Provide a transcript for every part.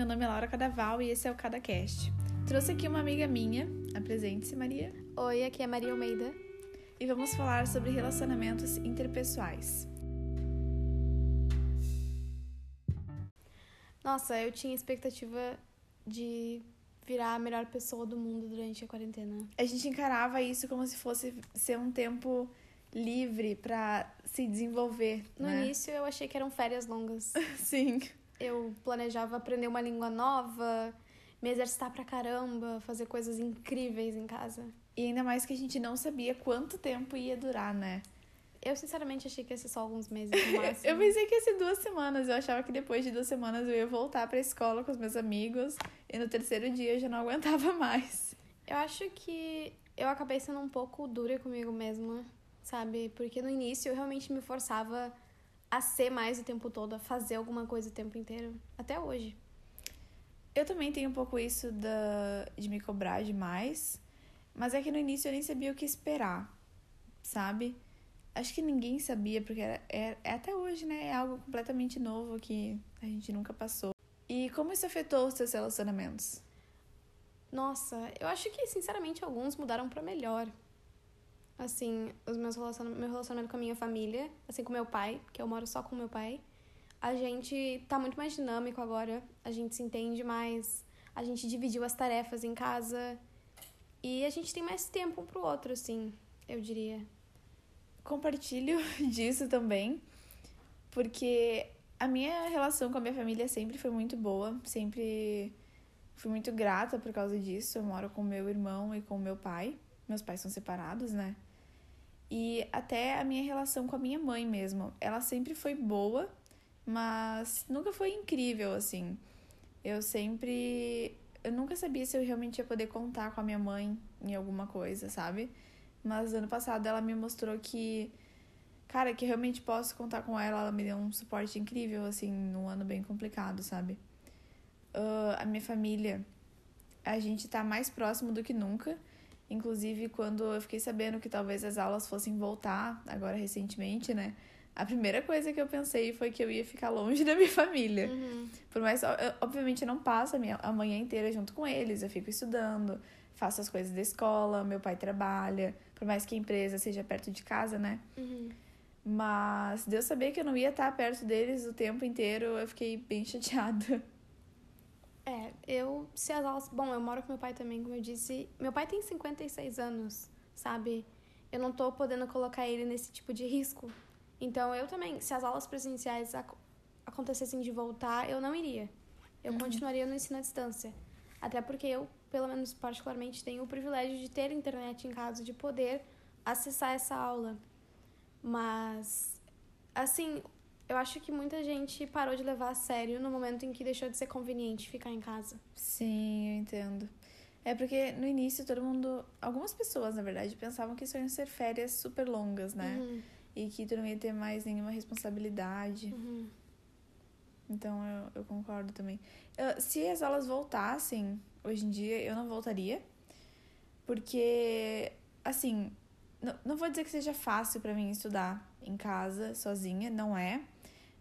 meu nome é Laura Cadaval e esse é o CadaCast. Trouxe aqui uma amiga minha, apresente-se Maria, Oi, aqui é Maria Almeida. e vamos falar sobre relacionamentos interpessoais. Nossa, eu tinha expectativa de virar a melhor pessoa do mundo durante a quarentena. A gente encarava isso como se fosse ser um tempo livre pra se desenvolver, No né? início eu achei que eram férias longas. Sim. Eu planejava aprender uma língua nova, me exercitar pra caramba, fazer coisas incríveis em casa. E ainda mais que a gente não sabia quanto tempo ia durar, né? Eu sinceramente achei que ia ser só alguns meses no máximo. Eu pensei que ia ser duas semanas. Eu achava que depois de duas semanas eu ia voltar pra escola com os meus amigos. E no terceiro dia eu já não aguentava mais. Eu acho que eu acabei sendo um pouco dura comigo mesma, sabe? Porque no início eu realmente me forçava a ser mais o tempo todo, a fazer alguma coisa o tempo inteiro. Até hoje. Eu também tenho um pouco isso da, de me cobrar demais. Mas é que no início eu nem sabia o que esperar, sabe? Acho que ninguém sabia, porque era, é, é até hoje, né? É algo completamente novo que a gente nunca passou. E como isso afetou os seus relacionamentos? Nossa, eu acho que, sinceramente, alguns mudaram pra melhor. Assim, os meus relaciona meu relacionamento com a minha família, assim, com meu pai, que eu moro só com meu pai. A gente tá muito mais dinâmico agora, a gente se entende mais, a gente dividiu as tarefas em casa e a gente tem mais tempo um pro outro, assim, eu diria. Compartilho disso também, porque a minha relação com a minha família sempre foi muito boa, sempre fui muito grata por causa disso. Eu moro com meu irmão e com meu pai. Meus pais são separados, né? E até a minha relação com a minha mãe mesmo, ela sempre foi boa, mas nunca foi incrível assim. Eu sempre eu nunca sabia se eu realmente ia poder contar com a minha mãe em alguma coisa, sabe? Mas ano passado ela me mostrou que, cara, que realmente posso contar com ela. Ela me deu um suporte incrível, assim, num ano bem complicado, sabe? Ah, a minha família, a gente tá mais próximo do que nunca. Inclusive, quando eu fiquei sabendo que talvez as aulas fossem voltar, agora recentemente, né? A primeira coisa que eu pensei foi que eu ia ficar longe da minha família. Uhum. Por mais, eu, obviamente, eu não passo a, minha, a manhã inteira junto com eles, eu fico estudando, faço as coisas da escola, meu pai trabalha, por mais que a empresa seja perto de casa, né? Uhum. Mas Deus saber que eu não ia estar perto deles o tempo inteiro, eu fiquei bem chateada. É, eu, se as aulas. Bom, eu moro com meu pai também, como eu disse. Meu pai tem 56 anos, sabe? Eu não tô podendo colocar ele nesse tipo de risco. Então, eu também, se as aulas presenciais ac acontecessem de voltar, eu não iria. Eu continuaria no ensino à distância. Até porque eu, pelo menos particularmente, tenho o privilégio de ter internet em casa, de poder acessar essa aula. Mas, assim, eu acho que muita gente parou de levar a sério no momento em que deixou de ser conveniente ficar em casa. Sim, eu entendo. É porque no início todo mundo. Algumas pessoas, na verdade, pensavam que isso iam ser férias super longas, né? Uhum, E que tu não ia ter mais nenhuma responsabilidade. uhum. Então eu, eu concordo também. Eu- se as aulas voltassem hoje em dia, eu não voltaria. Porque, assim, não, não vou dizer que seja fácil pra mim estudar em casa, sozinha, não é.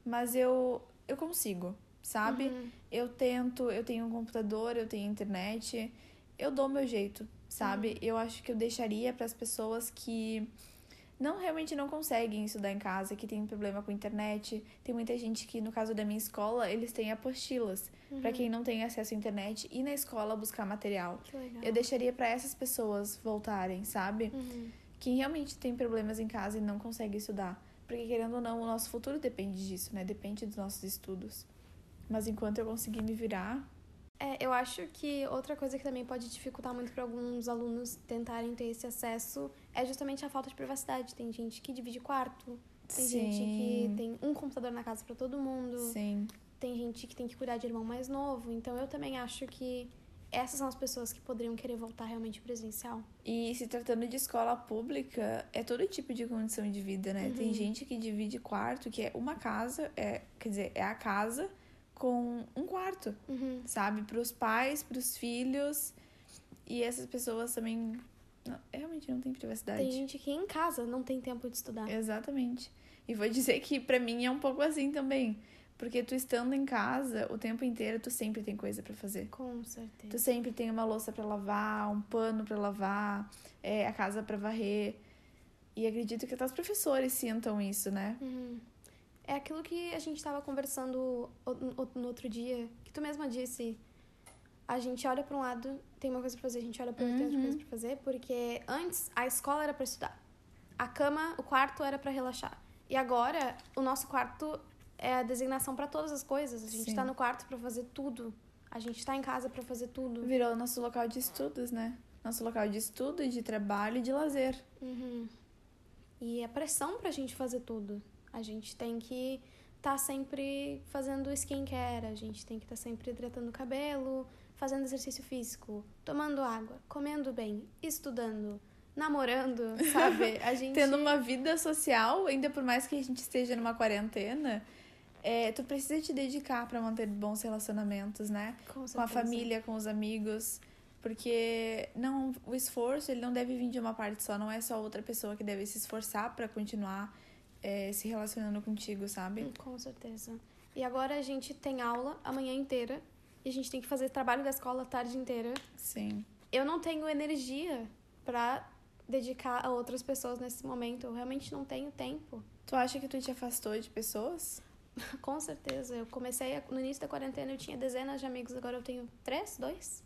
Mas eu, eu consigo, sabe? Uhum. Eu tento, eu tenho um computador, eu tenho internet, eu dou meu jeito, sabe? Eu acho que eu deixaria para as pessoas que não realmente não conseguem estudar em casa, que tem problema com internet. Tem muita gente que, no caso da minha escola, eles têm apostilas pra quem não tem acesso à internet e na escola buscar material. Eu deixaria para essas pessoas voltarem, sabe? Uhum. Quem realmente tem problemas em casa e não consegue estudar. Porque, querendo ou não, o nosso futuro depende disso, né? Depende dos nossos estudos. Mas enquanto eu conseguir me virar, É, eu acho que outra coisa que também pode dificultar muito para alguns alunos tentarem ter esse acesso é justamente a falta de privacidade. Tem gente que divide quarto, tem gente que Sim. tem um computador na casa para todo mundo, sim. tem gente que tem que cuidar de irmão mais novo. Então eu também acho que essas são as pessoas que poderiam querer voltar realmente presencial. E se tratando de escola pública, é todo tipo de condição de vida, né? Tem gente que divide quarto, que é uma casa, é, quer dizer, é a casa com um quarto, Uhum. sabe? Para os pais, para os filhos. E essas pessoas também não, realmente não têm privacidade. Tem gente que em casa não tem tempo de estudar. Exatamente. E vou dizer que pra mim é um pouco assim também. Porque tu estando em casa o tempo inteiro, tu sempre tem coisa para fazer. Com certeza. Tu sempre tem uma louça para lavar, um pano para lavar, é, a casa para varrer. E acredito que até os professores sintam isso, né? Uhum. É aquilo que a gente estava conversando no outro dia, que tu mesma disse. A gente olha para um lado, tem uma coisa para fazer, a gente olha para outro, uhum. tem outra coisa uhum. para fazer, porque antes a escola era para estudar. A cama, o quarto era para relaxar. E agora, o nosso quarto é a designação para todas as coisas. A gente está no quarto para fazer tudo. A gente está em casa para fazer tudo. Virou nosso local de estudos, né? Nosso local de estudo, de trabalho e de lazer. Uhum. E é pressão pra gente fazer tudo. A gente tem que estar tá sempre fazendo skincare, a gente tem que estar tá sempre hidratando o cabelo, fazendo exercício físico, tomando água, comendo bem, estudando, namorando, sabe? A gente... Tendo uma vida social, ainda por mais que a gente esteja numa quarentena, é, tu precisa te dedicar para manter bons relacionamentos, né? Com, com a família, com os amigos. Porque não, o esforço ele não deve vir de uma parte só, não é só outra pessoa que deve se esforçar para continuar é, se relacionando contigo, sabe? Hum, com certeza. E agora a gente tem aula a manhã inteira e a gente tem que fazer trabalho da escola a tarde inteira. Sim. Eu não tenho energia para dedicar a outras pessoas nesse momento. Eu realmente não tenho tempo. Tu acha que tu te afastou de pessoas? Com certeza. Eu comecei no início da quarentena, eu tinha dezenas de amigos, agora eu tenho três, dois.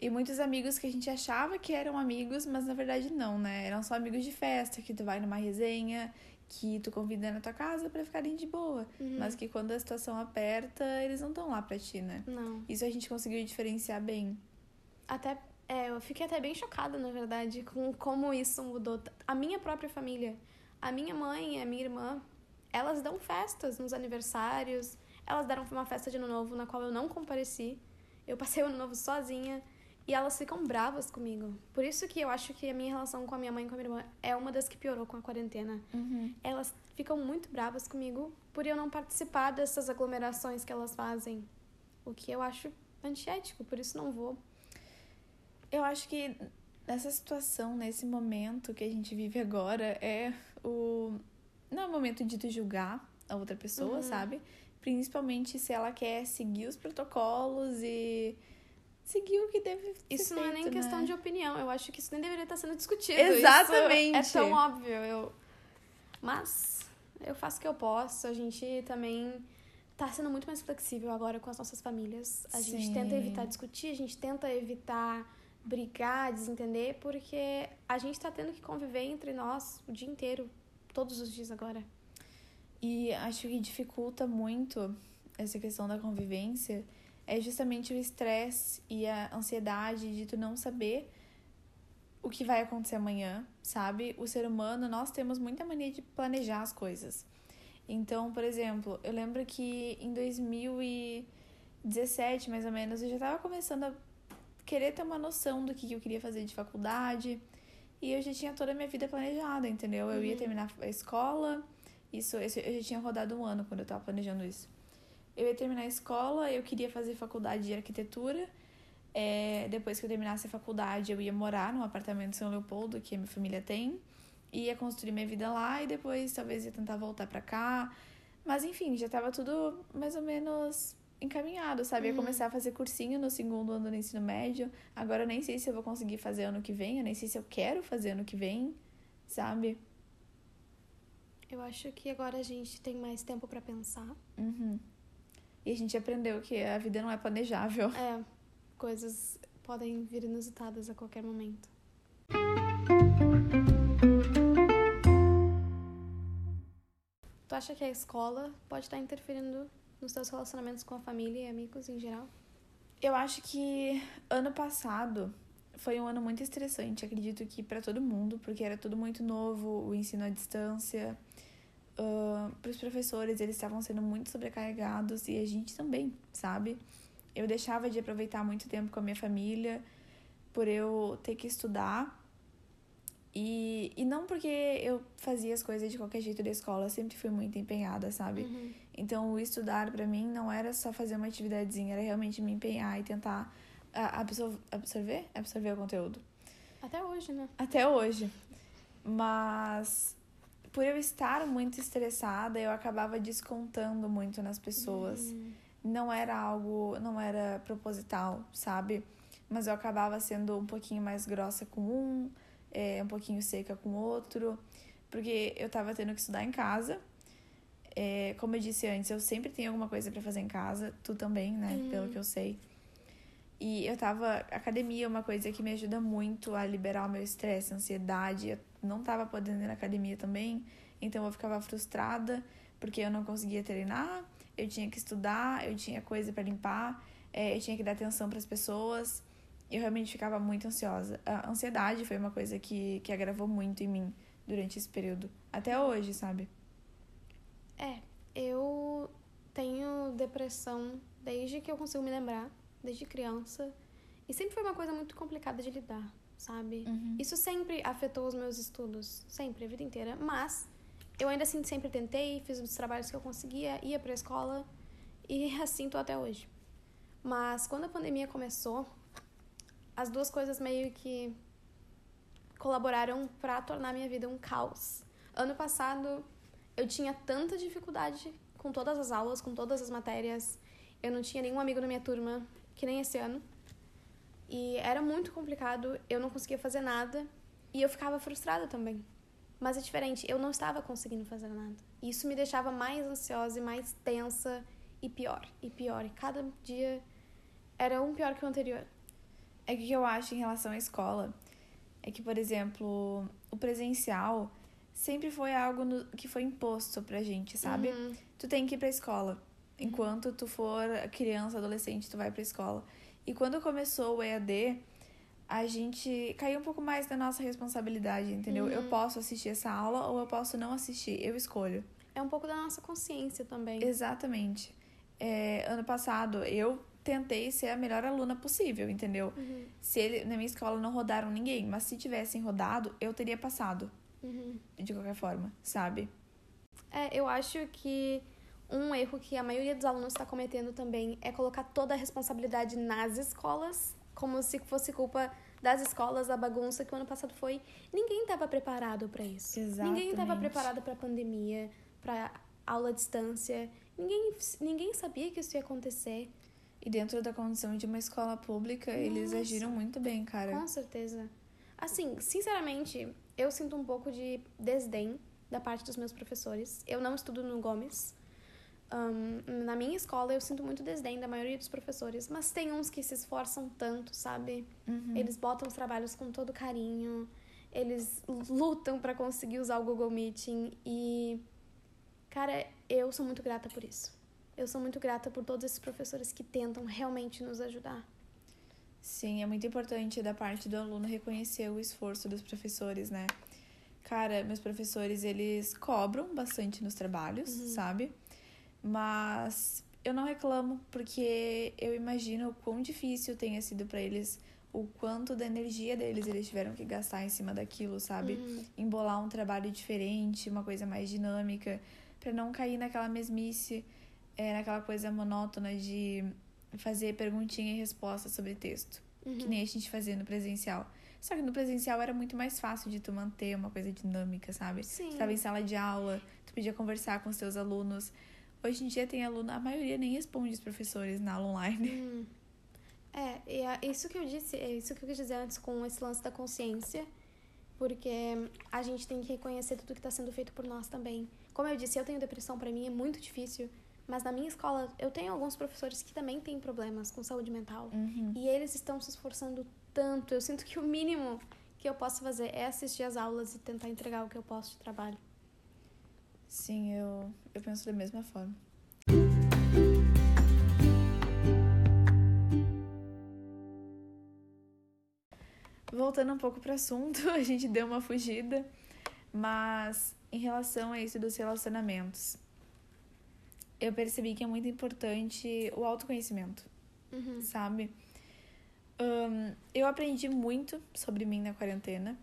E muitos amigos que a gente achava que eram amigos, mas na verdade não, né? Eram só amigos de festa, que tu vai numa resenha, que tu convida na tua casa para ficarem de boa. Uhum. Mas que quando a situação aperta, eles não estão lá pra ti, né? Não. Isso a gente conseguiu diferenciar bem. Até. É, eu fiquei até bem chocada, na verdade, com como isso mudou. A minha própria família. A minha mãe a minha irmã, elas dão festas nos aniversários. Elas deram uma festa de ano novo na qual eu não compareci. Eu passei o ano novo sozinha. E elas ficam bravas comigo. Por isso que eu acho que a minha relação com a minha mãe e com a minha irmã é uma das que piorou com a quarentena. Uhum. Elas ficam muito bravas comigo por eu não participar dessas aglomerações que elas fazem. O que eu acho antiético, por isso não vou. Eu acho que nessa situação, nesse momento que a gente vive agora, é o. Não é o momento de tu julgar a outra pessoa, uhum. sabe? Principalmente se ela quer seguir os protocolos e seguir o que deve Isso ser não feito, é nem né? questão de opinião. Eu acho que isso nem deveria estar sendo discutido. Exatamente. Isso é tão óbvio. Eu... Mas eu faço o que eu posso. A gente também tá sendo muito mais flexível agora com as nossas famílias. A Sim. gente tenta evitar discutir, a gente tenta evitar brigar, desentender, porque a gente tá tendo que conviver entre nós o dia inteiro, todos os dias agora. E acho que dificulta muito essa questão da convivência é justamente o estresse e a ansiedade de tu não saber o que vai acontecer amanhã, sabe? O ser humano, nós temos muita mania de planejar as coisas. Então, por exemplo, eu lembro que em 2017, mais ou menos, eu já estava começando a querer ter uma noção do que eu queria fazer de faculdade. E eu já tinha toda a minha vida planejada, entendeu? Eu ia uhum. terminar a escola. Isso, eu já tinha rodado um ano quando eu estava planejando isso eu ia terminar a escola, eu queria fazer faculdade de arquitetura. É, depois que eu terminasse a faculdade, eu ia morar num apartamento em São Leopoldo, que a minha família tem. Ia construir minha vida lá e depois talvez ia tentar voltar para cá. Mas enfim, já tava tudo mais ou menos encaminhado, sabe? Ia uhum. começar a fazer cursinho no segundo ano do ensino médio. Agora eu nem sei se eu vou conseguir fazer ano que vem, eu nem sei se eu quero fazer ano que vem, sabe? Eu acho que agora a gente tem mais tempo para pensar. Uhum. E a gente aprendeu que a vida não é planejável. É, coisas podem vir inusitadas a qualquer momento. Tu acha que a escola pode estar interferindo nos teus relacionamentos com a família e amigos em geral? Eu acho que ano passado foi um ano muito estressante, acredito que para todo mundo, porque era tudo muito novo, o ensino à distância, uh, para os professores, eles estavam sendo muito sobrecarregados e a gente também, sabe? Eu deixava de aproveitar muito tempo com a minha família por eu ter que estudar. E, e não porque eu fazia as coisas de qualquer jeito da escola, eu sempre fui muito empenhada, sabe? Uhum. Então, o estudar para mim não era só fazer uma atividadezinha, era realmente me empenhar e tentar absor absorver, absorver o conteúdo. Até hoje, né? Até hoje. Mas por eu estar muito estressada, eu acabava descontando muito nas pessoas. Uhum. Não era algo, não era proposital, sabe? Mas eu acabava sendo um pouquinho mais grossa com um, é, um pouquinho seca com o outro, porque eu tava tendo que estudar em casa. É, como eu disse antes, eu sempre tenho alguma coisa para fazer em casa, tu também, né? Uhum. Pelo que eu sei. E eu tava. Academia é uma coisa que me ajuda muito a liberar o meu estresse, ansiedade. Eu não tava podendo ir na academia também, então eu ficava frustrada porque eu não conseguia treinar, eu tinha que estudar, eu tinha coisa para limpar, é, eu tinha que dar atenção para as pessoas. Eu realmente ficava muito ansiosa. A ansiedade foi uma coisa que, que agravou muito em mim durante esse período. Até hoje, sabe? É, eu tenho depressão desde que eu consigo me lembrar, desde criança. E sempre foi uma coisa muito complicada de lidar, sabe? Uhum. Isso sempre afetou os meus estudos, sempre, a vida inteira. Mas eu ainda assim sempre tentei, fiz os trabalhos que eu conseguia, ia pra escola e assim tô até hoje. Mas quando a pandemia começou, as duas coisas meio que colaboraram para tornar minha vida um caos. Ano passado eu tinha tanta dificuldade com todas as aulas, com todas as matérias. Eu não tinha nenhum amigo na minha turma, que nem esse ano. E era muito complicado, eu não conseguia fazer nada e eu ficava frustrada também. Mas é diferente, eu não estava conseguindo fazer nada. Isso me deixava mais ansiosa e mais tensa e pior, e pior. E cada dia era um pior que o anterior. É que o que eu acho em relação à escola é que, por exemplo, o presencial sempre foi algo no- que foi imposto pra gente, sabe? Uhum. Tu tem que ir pra escola. Enquanto tu for criança, adolescente, tu vai pra escola. E quando começou o EAD, a gente caiu um pouco mais da nossa responsabilidade, entendeu? Eu posso assistir essa aula ou eu posso não assistir, eu escolho. É um pouco da nossa consciência também. Exatamente. É, ano passado, eu tentei ser a melhor aluna possível, entendeu? Uhum. Se ele, na minha escola não rodaram ninguém, mas se tivessem rodado, eu teria passado, Uhum. de qualquer forma, sabe? É, eu acho que um erro que a maioria dos alunos está cometendo também é colocar toda a responsabilidade nas escolas, como se fosse culpa das escolas, a bagunça que o ano passado foi. Ninguém estava preparado para isso. Ninguém estava Exatamente. preparado para a pandemia, para aula à distância. Ninguém, ninguém sabia que isso ia acontecer. E dentro da condição de uma escola pública, eles Nossa. agiram muito bem, cara. Com certeza. Assim, sinceramente, eu sinto um pouco de desdém da parte dos meus professores. Eu não estudo no Gomes. Ahn, na minha escola, eu sinto muito desdém da maioria dos professores, mas tem uns que se esforçam tanto, sabe? Uhum. Eles botam os trabalhos com todo carinho, eles lutam pra conseguir usar o Google Meeting e. Cara, eu sou muito grata por isso. Eu sou muito grata por todos esses professores que tentam realmente nos ajudar. Sim, é muito importante da parte do aluno reconhecer o esforço dos professores, né? Cara, meus professores, eles cobram bastante nos trabalhos, sabe? Mas eu não reclamo, porque eu imagino o quão difícil tenha sido pra eles, o quanto da energia deles eles tiveram que gastar em cima daquilo, sabe? Uhum. Embolar um trabalho diferente, uma coisa mais dinâmica, pra não cair naquela mesmice, é, naquela coisa monótona de fazer perguntinha e resposta sobre texto, que nem a gente fazia no presencial. Só que no presencial era muito mais fácil de tu manter uma coisa dinâmica, sabe? Sim. Tu tava em sala de aula, tu podia conversar com os teus alunos. Hoje em dia tem aluno, a maioria nem responde os professores na aula online. Hum. É, e é isso que eu disse, é isso que eu quis dizer antes com esse lance da consciência, porque a gente tem que reconhecer tudo que está sendo feito por nós também. Como eu disse, eu tenho depressão, para mim é muito difícil, mas na minha escola eu tenho alguns professores que também têm problemas com saúde mental Uhum. e eles estão se esforçando tanto. Eu sinto que o mínimo que eu posso fazer é assistir as aulas e tentar entregar o que eu posso de trabalho. Sim, eu, eu penso da mesma forma. Voltando um pouco para o assunto, a gente deu uma fugida, mas em relação a isso dos relacionamentos, eu percebi que é muito importante o autoconhecimento, Uhum. sabe? Ahn, eu aprendi muito sobre mim na quarentena,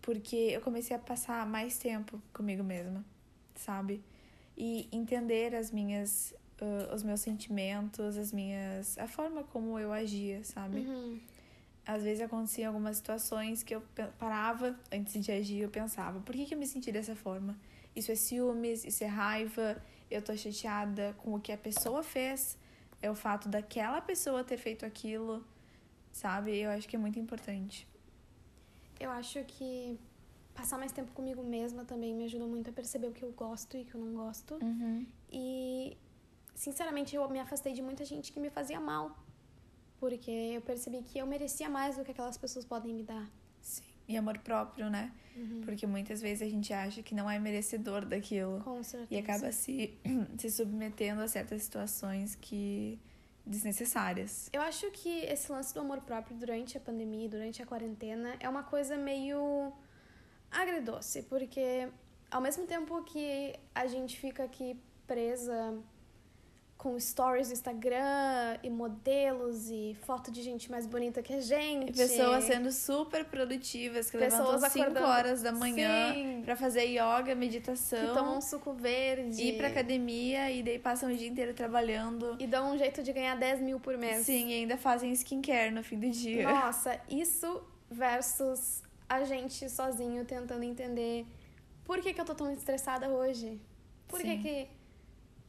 porque eu comecei a passar mais tempo comigo mesma, sabe? E entender as minhas, ah, os meus sentimentos, as minhas, a forma como eu agia, sabe? Uhum. às vezes aconteciam algumas situações que eu parava antes de agir, eu pensava, por que, que eu me senti dessa forma? Isso é ciúmes, isso é raiva, eu tô chateada com o que a pessoa fez, é o fato daquela pessoa ter feito aquilo, sabe? Eu acho que é muito importante. Eu acho que passar mais tempo comigo mesma também me ajudou muito a perceber o que eu gosto e o que eu não gosto. Uhum. E, sinceramente, eu me afastei de muita gente que me fazia mal porque eu percebi que eu merecia mais do que aquelas pessoas podem me dar. Sim. E amor próprio, né? Uhum. Porque muitas vezes a gente acha que não é merecedor daquilo. Com certeza. E acaba se, se submetendo a certas situações que desnecessárias. Eu acho que esse lance do amor próprio durante a pandemia, durante a quarentena, é uma coisa meio agridoce, porque ao mesmo tempo que a gente fica aqui presa com stories do Instagram e modelos e foto de gente mais bonita que a gente. E pessoas sendo super produtivas, que pessoas levantam 5 horas da manhã para fazer yoga, meditação. Que tomam um suco verde. Ir pra academia e daí passam o dia inteiro trabalhando. E dão um jeito de ganhar 10 mil por mês. Sim, e ainda fazem skincare no fim do dia. Nossa, isso versus a gente sozinho tentando entender por que, que eu tô tão estressada hoje. Por Sim. que que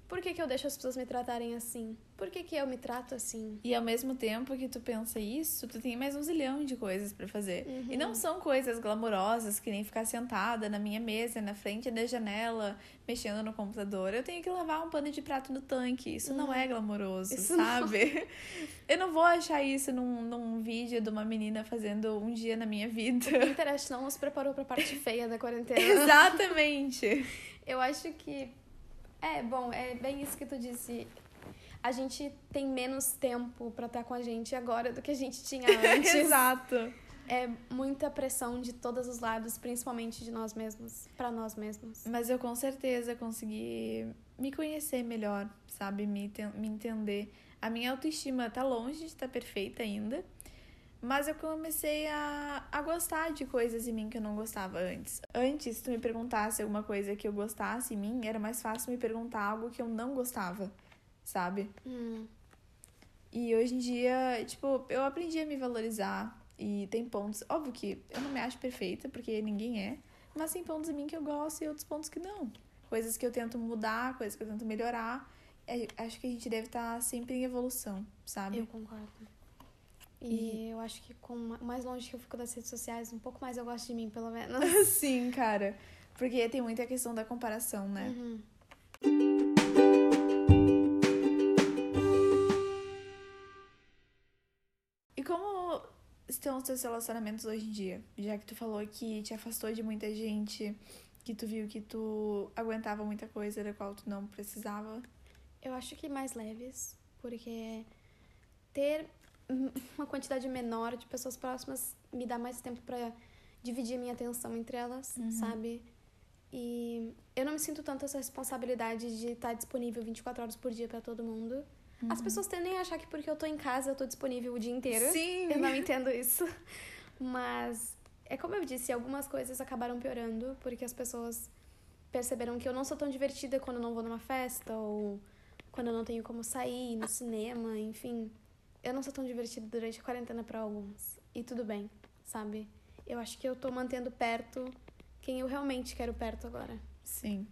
por que, que eu deixo as pessoas me tratarem assim? Por que, que eu me trato assim? E ao mesmo tempo que tu pensa isso, tu tem mais um zilhão de coisas para fazer. Uhum. E não são coisas glamurosas, que nem ficar sentada na minha mesa, na frente da janela, mexendo no computador. Eu tenho que lavar um pano de prato no tanque. Isso uhum. não é glamouroso, isso sabe? Não... eu não vou achar isso num, num vídeo de uma menina fazendo um dia na minha vida. O Pinterest não nos preparou pra parte feia da quarentena. Exatamente. eu acho que é, bom, é bem isso que tu disse. A gente tem menos tempo para estar com a gente agora do que a gente tinha antes. Exato. É muita pressão de todos os lados, principalmente de nós mesmos, para nós mesmos. Mas eu com certeza consegui me conhecer melhor, sabe? Me, me entender. A minha autoestima tá longe de estar perfeita ainda. Mas eu comecei a, a gostar de coisas em mim que eu não gostava antes. Antes, se tu me perguntasse alguma coisa que eu gostasse em mim, era mais fácil me perguntar algo que eu não gostava, sabe? Hum. E hoje em dia, tipo, eu aprendi a me valorizar. E tem pontos. Óbvio que eu não me acho perfeita, porque ninguém é. Mas tem pontos em mim que eu gosto e outros pontos que não. Coisas que eu tento mudar, coisas que eu tento melhorar. É, acho que a gente deve estar sempre em evolução, sabe? Eu concordo. E, e eu acho que com mais longe que eu fico das redes sociais, um pouco mais eu gosto de mim, pelo menos. Sim, cara. Porque tem muita questão da comparação, né? Uhum. E como estão os teus relacionamentos hoje em dia? Já que tu falou que te afastou de muita gente, que tu viu que tu aguentava muita coisa da qual tu não precisava. Eu acho que mais leves, porque ter uma quantidade menor de pessoas próximas me dá mais tempo para dividir minha atenção entre elas, uhum. sabe? E eu não me sinto tanto essa responsabilidade de estar disponível 24 horas por dia para todo mundo. Uhum. As pessoas tendem a achar que porque eu tô em casa eu tô disponível o dia inteiro. Sim! Eu não entendo isso. Mas é como eu disse, algumas coisas acabaram piorando porque as pessoas perceberam que eu não sou tão divertida quando eu não vou numa festa ou quando eu não tenho como sair no cinema, enfim eu não sou tão divertida durante a quarentena para alguns. E tudo bem, sabe? Eu acho que eu tô mantendo perto quem eu realmente quero perto agora. Sim.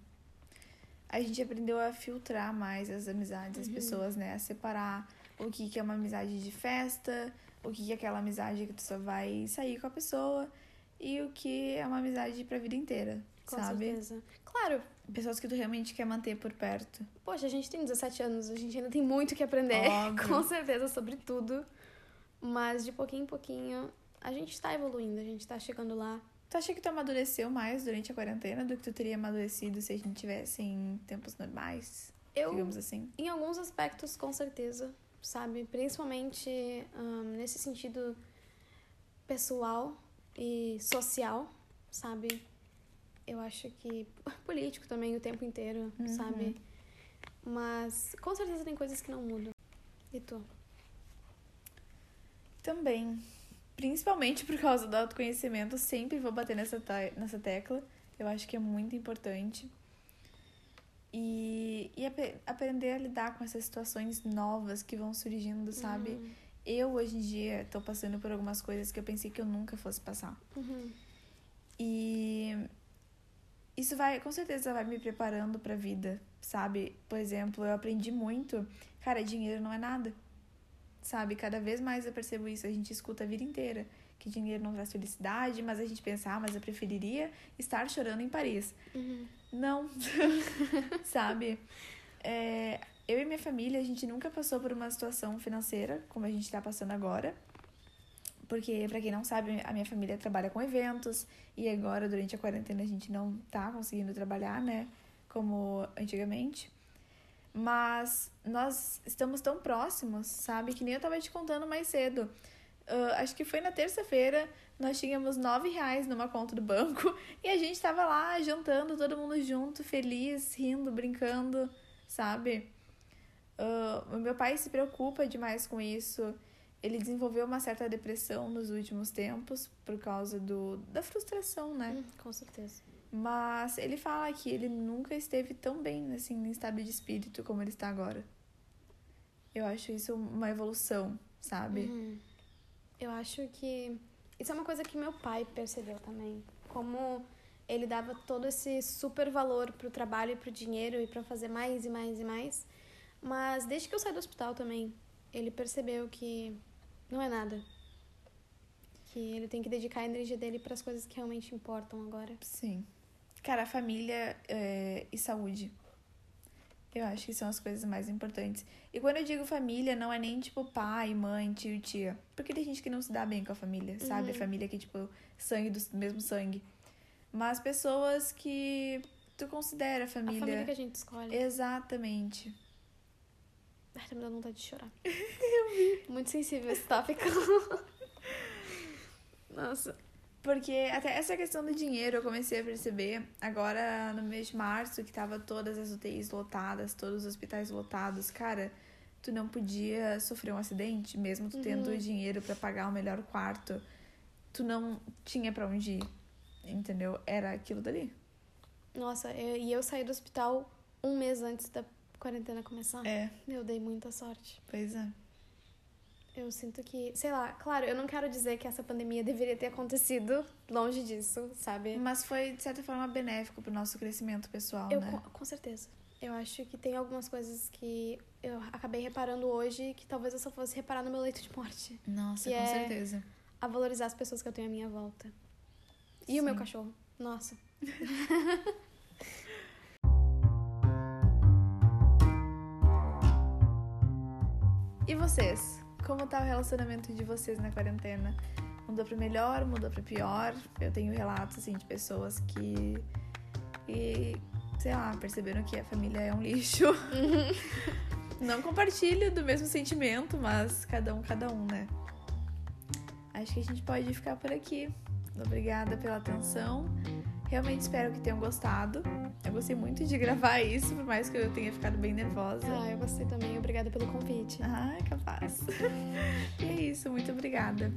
A gente aprendeu a filtrar mais as amizades, as uhum. pessoas, né? A separar o que, que é uma amizade de festa, o que, que é aquela amizade que tu só vai sair com a pessoa e o que é uma amizade pra vida inteira, com sabe? certeza. Claro, pessoas que tu realmente quer manter por perto. Poxa, a gente tem 17 anos, a gente ainda tem muito que aprender, Óbvio. com certeza, sobre tudo. Mas de pouquinho em pouquinho, a gente está evoluindo, a gente está chegando lá. Tu acha que tu amadureceu mais durante a quarentena do que tu teria amadurecido se a gente tivesse em tempos normais? Eu, digamos assim. Em alguns aspectos, com certeza, sabe? Principalmente um, nesse sentido pessoal e social, sabe? Eu acho que político também o tempo inteiro, uhum. sabe? Mas com certeza tem coisas que não mudam. E tu? Também. Principalmente por causa do autoconhecimento, sempre vou bater nessa, nessa tecla. Eu acho que é muito importante. E, e ap aprender a lidar com essas situações novas que vão surgindo, sabe? Uhum. eu hoje em dia tô passando por algumas coisas que eu pensei que eu nunca fosse passar. Uhum. E isso vai, com certeza, vai me preparando pra vida, sabe? Por exemplo, eu aprendi muito, cara, dinheiro não é nada. Sabe? Cada vez mais eu percebo isso, a gente escuta a vida inteira que dinheiro não traz felicidade, mas a gente pensa, ah, mas eu preferiria estar chorando em Paris. Uhum. Não, sabe? É, eu e minha família, a gente nunca passou por uma situação financeira como a gente tá passando agora. Porque, para quem não sabe, a minha família trabalha com eventos e agora, durante a quarentena, a gente não tá conseguindo trabalhar, né? Como antigamente. Mas nós estamos tão próximos, sabe? Que nem eu tava te contando mais cedo. Uh, acho que foi na terça-feira, nós tínhamos nove reais numa conta do banco e a gente tava lá jantando, todo mundo junto, feliz, rindo, brincando, sabe? Uh, meu pai se preocupa demais com isso. Ele desenvolveu uma certa depressão nos últimos tempos por causa do, da frustração, né? Hum, com certeza. Mas ele fala que ele nunca esteve tão bem, assim, em estado de espírito como ele está agora. Eu acho isso uma evolução, sabe? Uhum. Eu acho que isso é uma coisa que meu pai percebeu também. Como ele dava todo esse super valor pro trabalho e pro dinheiro e para fazer mais e mais e mais. Mas desde que eu saí do hospital também, ele percebeu que não é nada. Que ele tem que dedicar a energia dele para as coisas que realmente importam agora. Sim. Cara, família é, e saúde. Eu acho que são as coisas mais importantes. E quando eu digo família, não é nem tipo pai, mãe, tio tia. Porque tem gente que não se dá bem com a família, sabe? Uhum. A família que tipo sangue do mesmo sangue. Mas pessoas que tu considera família. A família que a gente escolhe. Exatamente. Ai, tá me dando vontade de chorar. eu vi. Muito sensível esse tópico. Nossa. Porque até essa questão do dinheiro eu comecei a perceber agora no mês de março, que tava todas as UTIs lotadas, todos os hospitais lotados. Cara, tu não podia sofrer um acidente, mesmo tu tendo Uhum. dinheiro pra pagar o melhor quarto. Tu não tinha pra onde ir, entendeu? Era aquilo dali. Nossa, eu- e eu saí do hospital um mês antes da quarentena começar. É, Eu dei muita sorte. pois é. Eu sinto que, sei lá, claro, eu não quero dizer que essa pandemia deveria ter acontecido longe disso, sabe? Mas foi, de certa forma, benéfico pro nosso crescimento pessoal, Eu, né? com, com certeza. Eu acho que tem algumas coisas que eu acabei reparando hoje que talvez eu só fosse reparar no meu leito de morte. Nossa, com é- certeza. A valorizar as pessoas que eu tenho à minha volta. E o meu Sim. cachorro. Nossa. vocês? Como tá o relacionamento de vocês na quarentena? Mudou pra melhor, mudou pra pior? Eu tenho relatos, assim, de pessoas que... E, sei lá, perceberam que a família é um lixo. Não compartilho do mesmo sentimento, mas cada um, cada um, né? Acho que a gente pode ficar por aqui. Obrigada pela atenção. Realmente espero que tenham gostado. Eu gostei muito de gravar isso, por mais que eu tenha ficado bem nervosa. Ah, eu gostei também. Obrigada pelo convite. Ah, capaz. e é isso, muito obrigada.